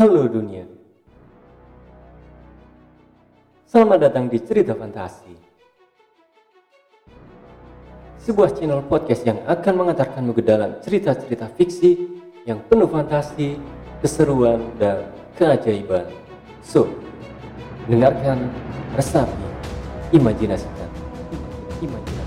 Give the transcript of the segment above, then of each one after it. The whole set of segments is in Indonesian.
Halo dunia. Selamat datang di Cerita Fantasi. Sebuah channel podcast yang akan mengantarkanmu ke dalam cerita-cerita fiksi yang penuh fantasi, keseruan, dan keajaiban. So, dengarkan, resapi, imajinasikan. Imajinasikan.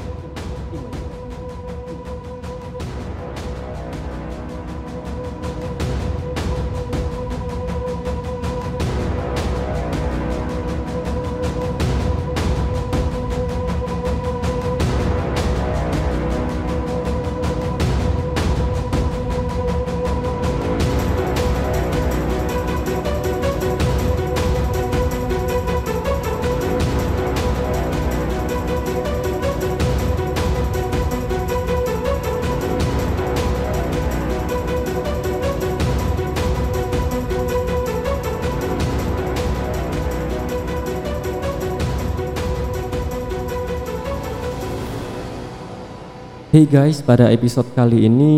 Hey guys, pada episode kali ini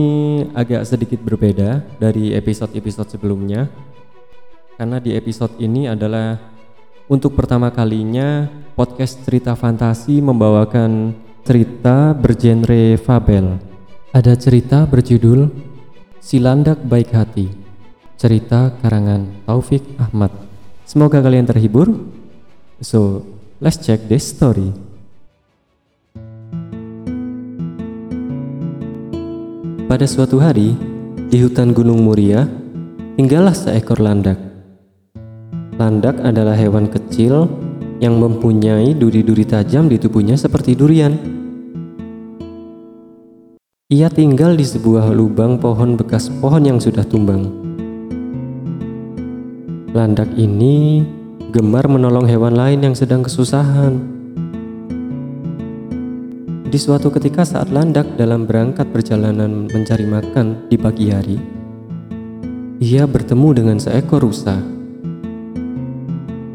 agak sedikit berbeda dari episode-episode sebelumnya. Karena di episode ini adalah untuk pertama kalinya podcast cerita fantasi membawakan cerita bergenre fabel. Ada cerita berjudul Silandak Baik Hati. Cerita karangan Taufik Ahmad. Semoga kalian terhibur. So, let's check this story. Pada suatu hari, di hutan Gunung Muria, tinggallah seekor landak. Landak adalah hewan kecil yang mempunyai duri-duri tajam di tubuhnya seperti durian. Ia tinggal di sebuah lubang pohon bekas pohon yang sudah tumbang. Landak ini gemar menolong hewan lain yang sedang kesusahan. Di suatu ketika saat landak dalam berangkat perjalanan mencari makan di pagi hari, ia bertemu dengan seekor rusa.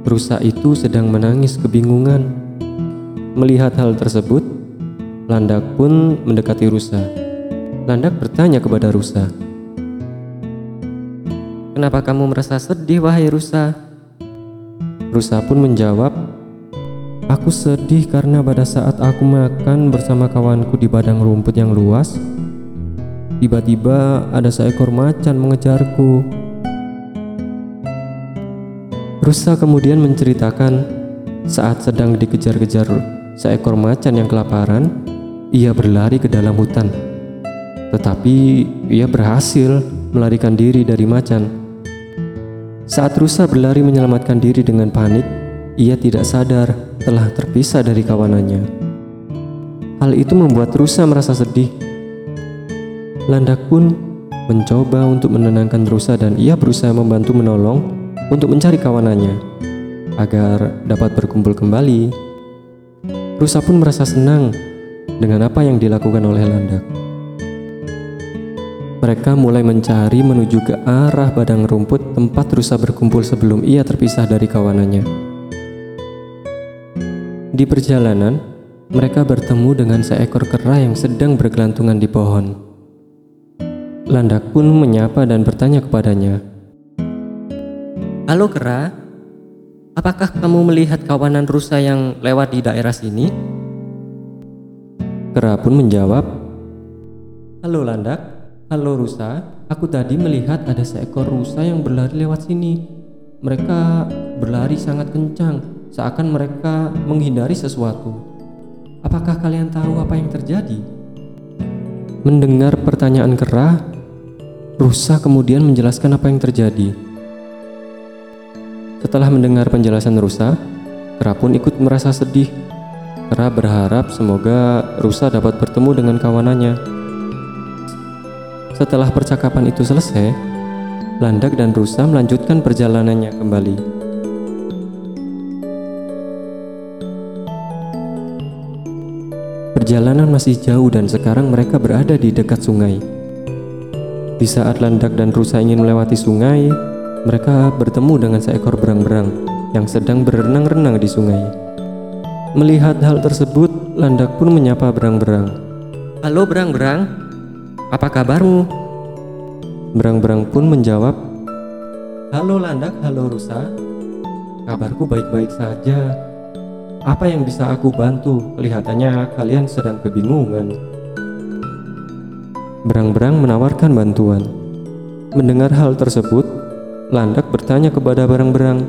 Rusa itu sedang menangis kebingungan. Melihat hal tersebut, landak pun mendekati rusa. Landak bertanya kepada rusa, "Kenapa kamu merasa sedih, wahai rusa?" Rusa pun menjawab, Aku sedih karena pada saat aku makan bersama kawanku di padang rumput yang luas, tiba-tiba ada seekor macan mengejarku. Rusa kemudian menceritakan saat sedang dikejar-kejar seekor macan yang kelaparan, ia berlari ke dalam hutan. Tetapi ia berhasil melarikan diri dari macan. Saat rusa berlari menyelamatkan diri dengan panik, ia tidak sadar telah terpisah dari kawanannya. Hal itu membuat rusa merasa sedih. Landak pun mencoba untuk menenangkan rusa dan ia berusaha membantu menolong untuk mencari kawanannya agar dapat berkumpul kembali. Rusa pun merasa senang dengan apa yang dilakukan oleh landak. Mereka mulai mencari menuju ke arah padang rumput tempat rusa berkumpul sebelum ia terpisah dari kawanannya. Di perjalanan, mereka bertemu dengan seekor kera yang sedang bergelantungan di pohon. Landak pun menyapa dan bertanya kepadanya, "Halo kera, apakah kamu melihat kawanan rusa yang lewat di daerah sini?" Kera pun menjawab, "Halo Landak, halo rusa, aku tadi melihat ada seekor rusa yang berlari lewat sini. Mereka berlari sangat kencang." Seakan mereka menghindari sesuatu. Apakah kalian tahu apa yang terjadi? Mendengar pertanyaan kera, rusa kemudian menjelaskan apa yang terjadi. Setelah mendengar penjelasan rusa, kera pun ikut merasa sedih. Kera berharap semoga rusa dapat bertemu dengan kawanannya. Setelah percakapan itu selesai, Landak dan rusa melanjutkan perjalanannya kembali. Perjalanan masih jauh dan sekarang mereka berada di dekat sungai. Di saat landak dan rusa ingin melewati sungai, mereka bertemu dengan seekor berang-berang yang sedang berenang-renang di sungai. Melihat hal tersebut, landak pun menyapa berang-berang. Halo berang-berang, apa kabarmu? Berang-berang pun menjawab, Halo Landak, halo Rusa. Kabarku baik-baik saja. Apa yang bisa aku bantu? Kelihatannya kalian sedang kebingungan. Berang-berang menawarkan bantuan. Mendengar hal tersebut, Landak bertanya kepada berang-berang,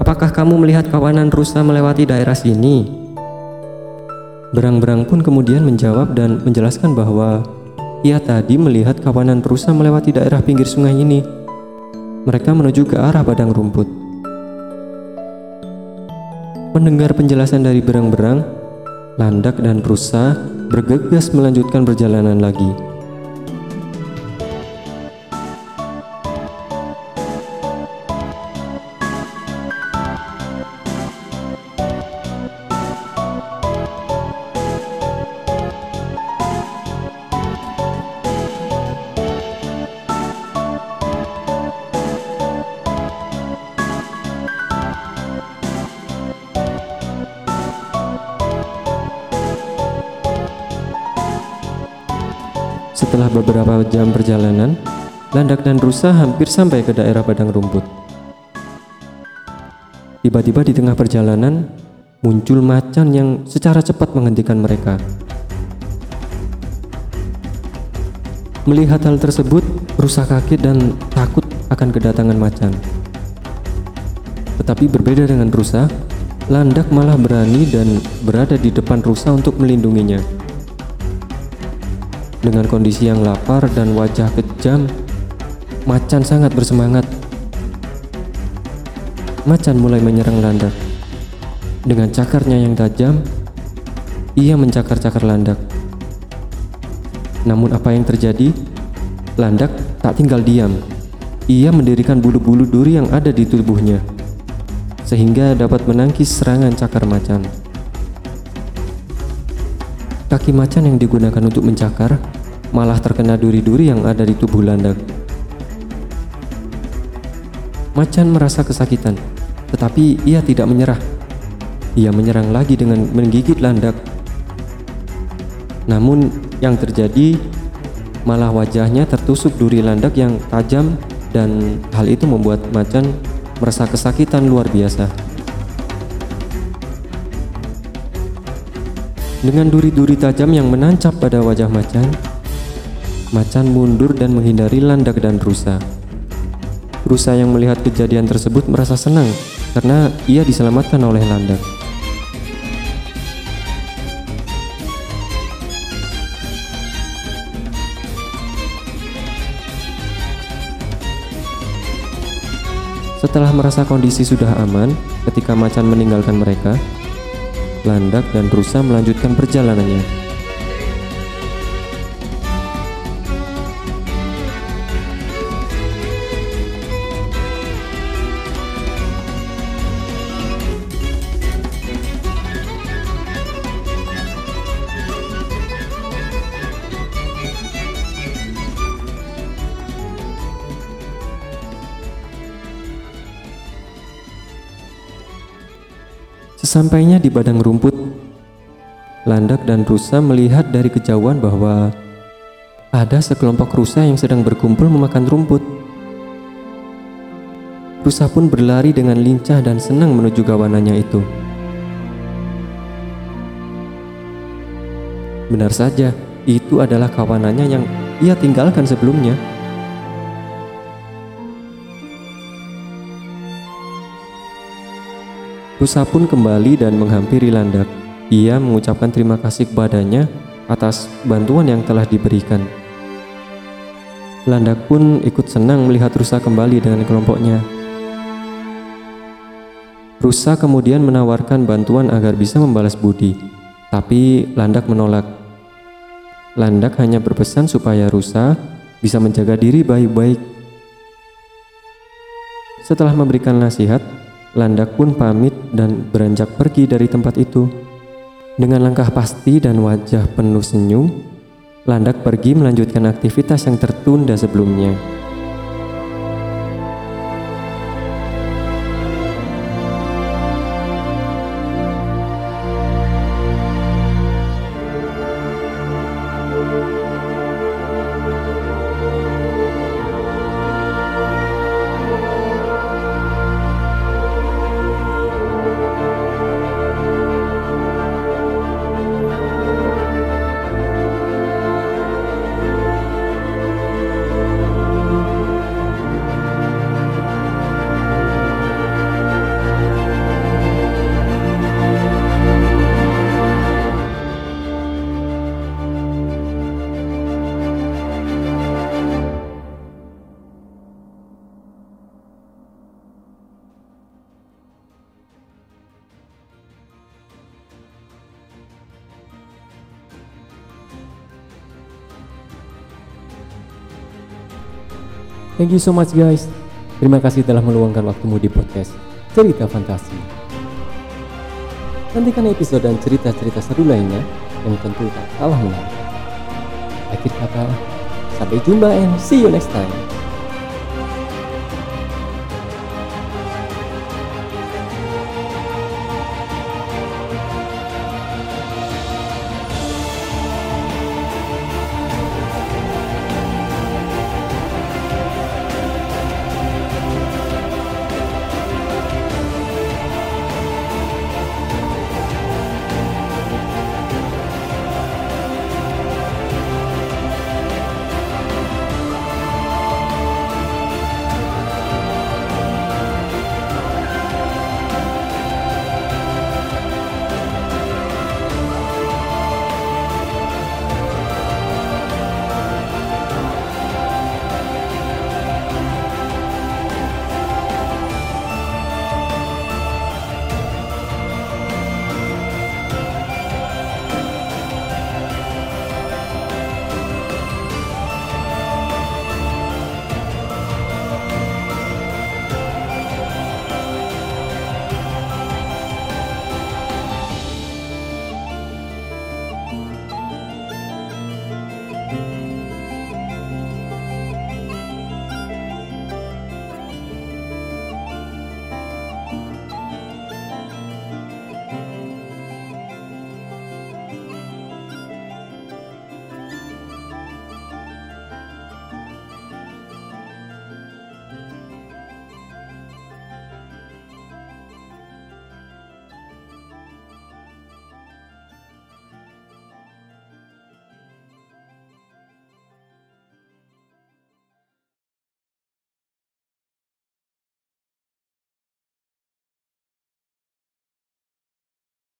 "Apakah kamu melihat kawanan rusa melewati daerah sini?" Berang-berang pun kemudian menjawab dan menjelaskan bahwa ia tadi melihat kawanan rusa melewati daerah pinggir sungai ini. Mereka menuju ke arah padang rumput. Mendengar penjelasan dari berang-berang, Landak dan rusa bergegas melanjutkan perjalanan lagi. Setelah beberapa jam perjalanan, Landak dan Rusa hampir sampai ke daerah padang rumput. Tiba-tiba di tengah perjalanan, muncul macan yang secara cepat menghentikan mereka. Melihat hal tersebut, Rusa kaget dan takut akan kedatangan macan. Tetapi berbeda dengan Rusa, Landak malah berani dan berada di depan Rusa untuk melindunginya. Dengan kondisi yang lapar dan wajah kejam, Macan sangat bersemangat. Macan mulai menyerang landak. Dengan cakarnya yang tajam, ia mencakar-cakar landak. Namun apa yang terjadi? Landak tak tinggal diam. Ia mendirikan bulu-bulu duri yang ada di tubuhnya, sehingga dapat menangkis serangan cakar macan. Kaki macan yang digunakan untuk mencakar malah terkena duri-duri yang ada di tubuh landak. Macan merasa kesakitan, tetapi ia tidak menyerah. Ia menyerang lagi dengan menggigit landak. Namun yang terjadi malah wajahnya tertusuk duri landak yang tajam dan hal itu membuat macan merasa kesakitan luar biasa. Dengan duri-duri tajam yang menancap pada wajah macan, Macan mundur dan menghindari landak dan rusa. Rusa yang melihat kejadian tersebut merasa senang karena ia diselamatkan oleh landak. Setelah merasa kondisi sudah aman, ketika macan meninggalkan mereka, landak dan rusa melanjutkan perjalanannya. Sesampainya di padang rumput, Landak dan rusa melihat dari kejauhan bahwa ada sekelompok rusa yang sedang berkumpul memakan rumput. Rusa pun berlari dengan lincah dan senang menuju kawanannya itu. Benar saja, itu adalah kawanannya yang ia tinggalkan sebelumnya. Rusa pun kembali dan menghampiri Landak. Ia mengucapkan terima kasih kepadanya atas bantuan yang telah diberikan. Landak pun ikut senang melihat Rusa kembali dengan kelompoknya. Rusa kemudian menawarkan bantuan agar bisa membalas budi, tapi Landak menolak. Landak hanya berpesan supaya Rusa bisa menjaga diri baik-baik. Setelah memberikan nasihat, Landak pun pamit dan beranjak pergi dari tempat itu. Dengan langkah pasti dan wajah penuh senyum, Landak pergi melanjutkan aktivitas yang tertunda sebelumnya. Thank you so much guys. Terima kasih telah meluangkan waktumu di podcast Cerita Fantasi. Nantikan episode dan cerita-cerita seru lainnya yang tentu tak kalah menarik. Akhir kata, sampai jumpa and see you next time.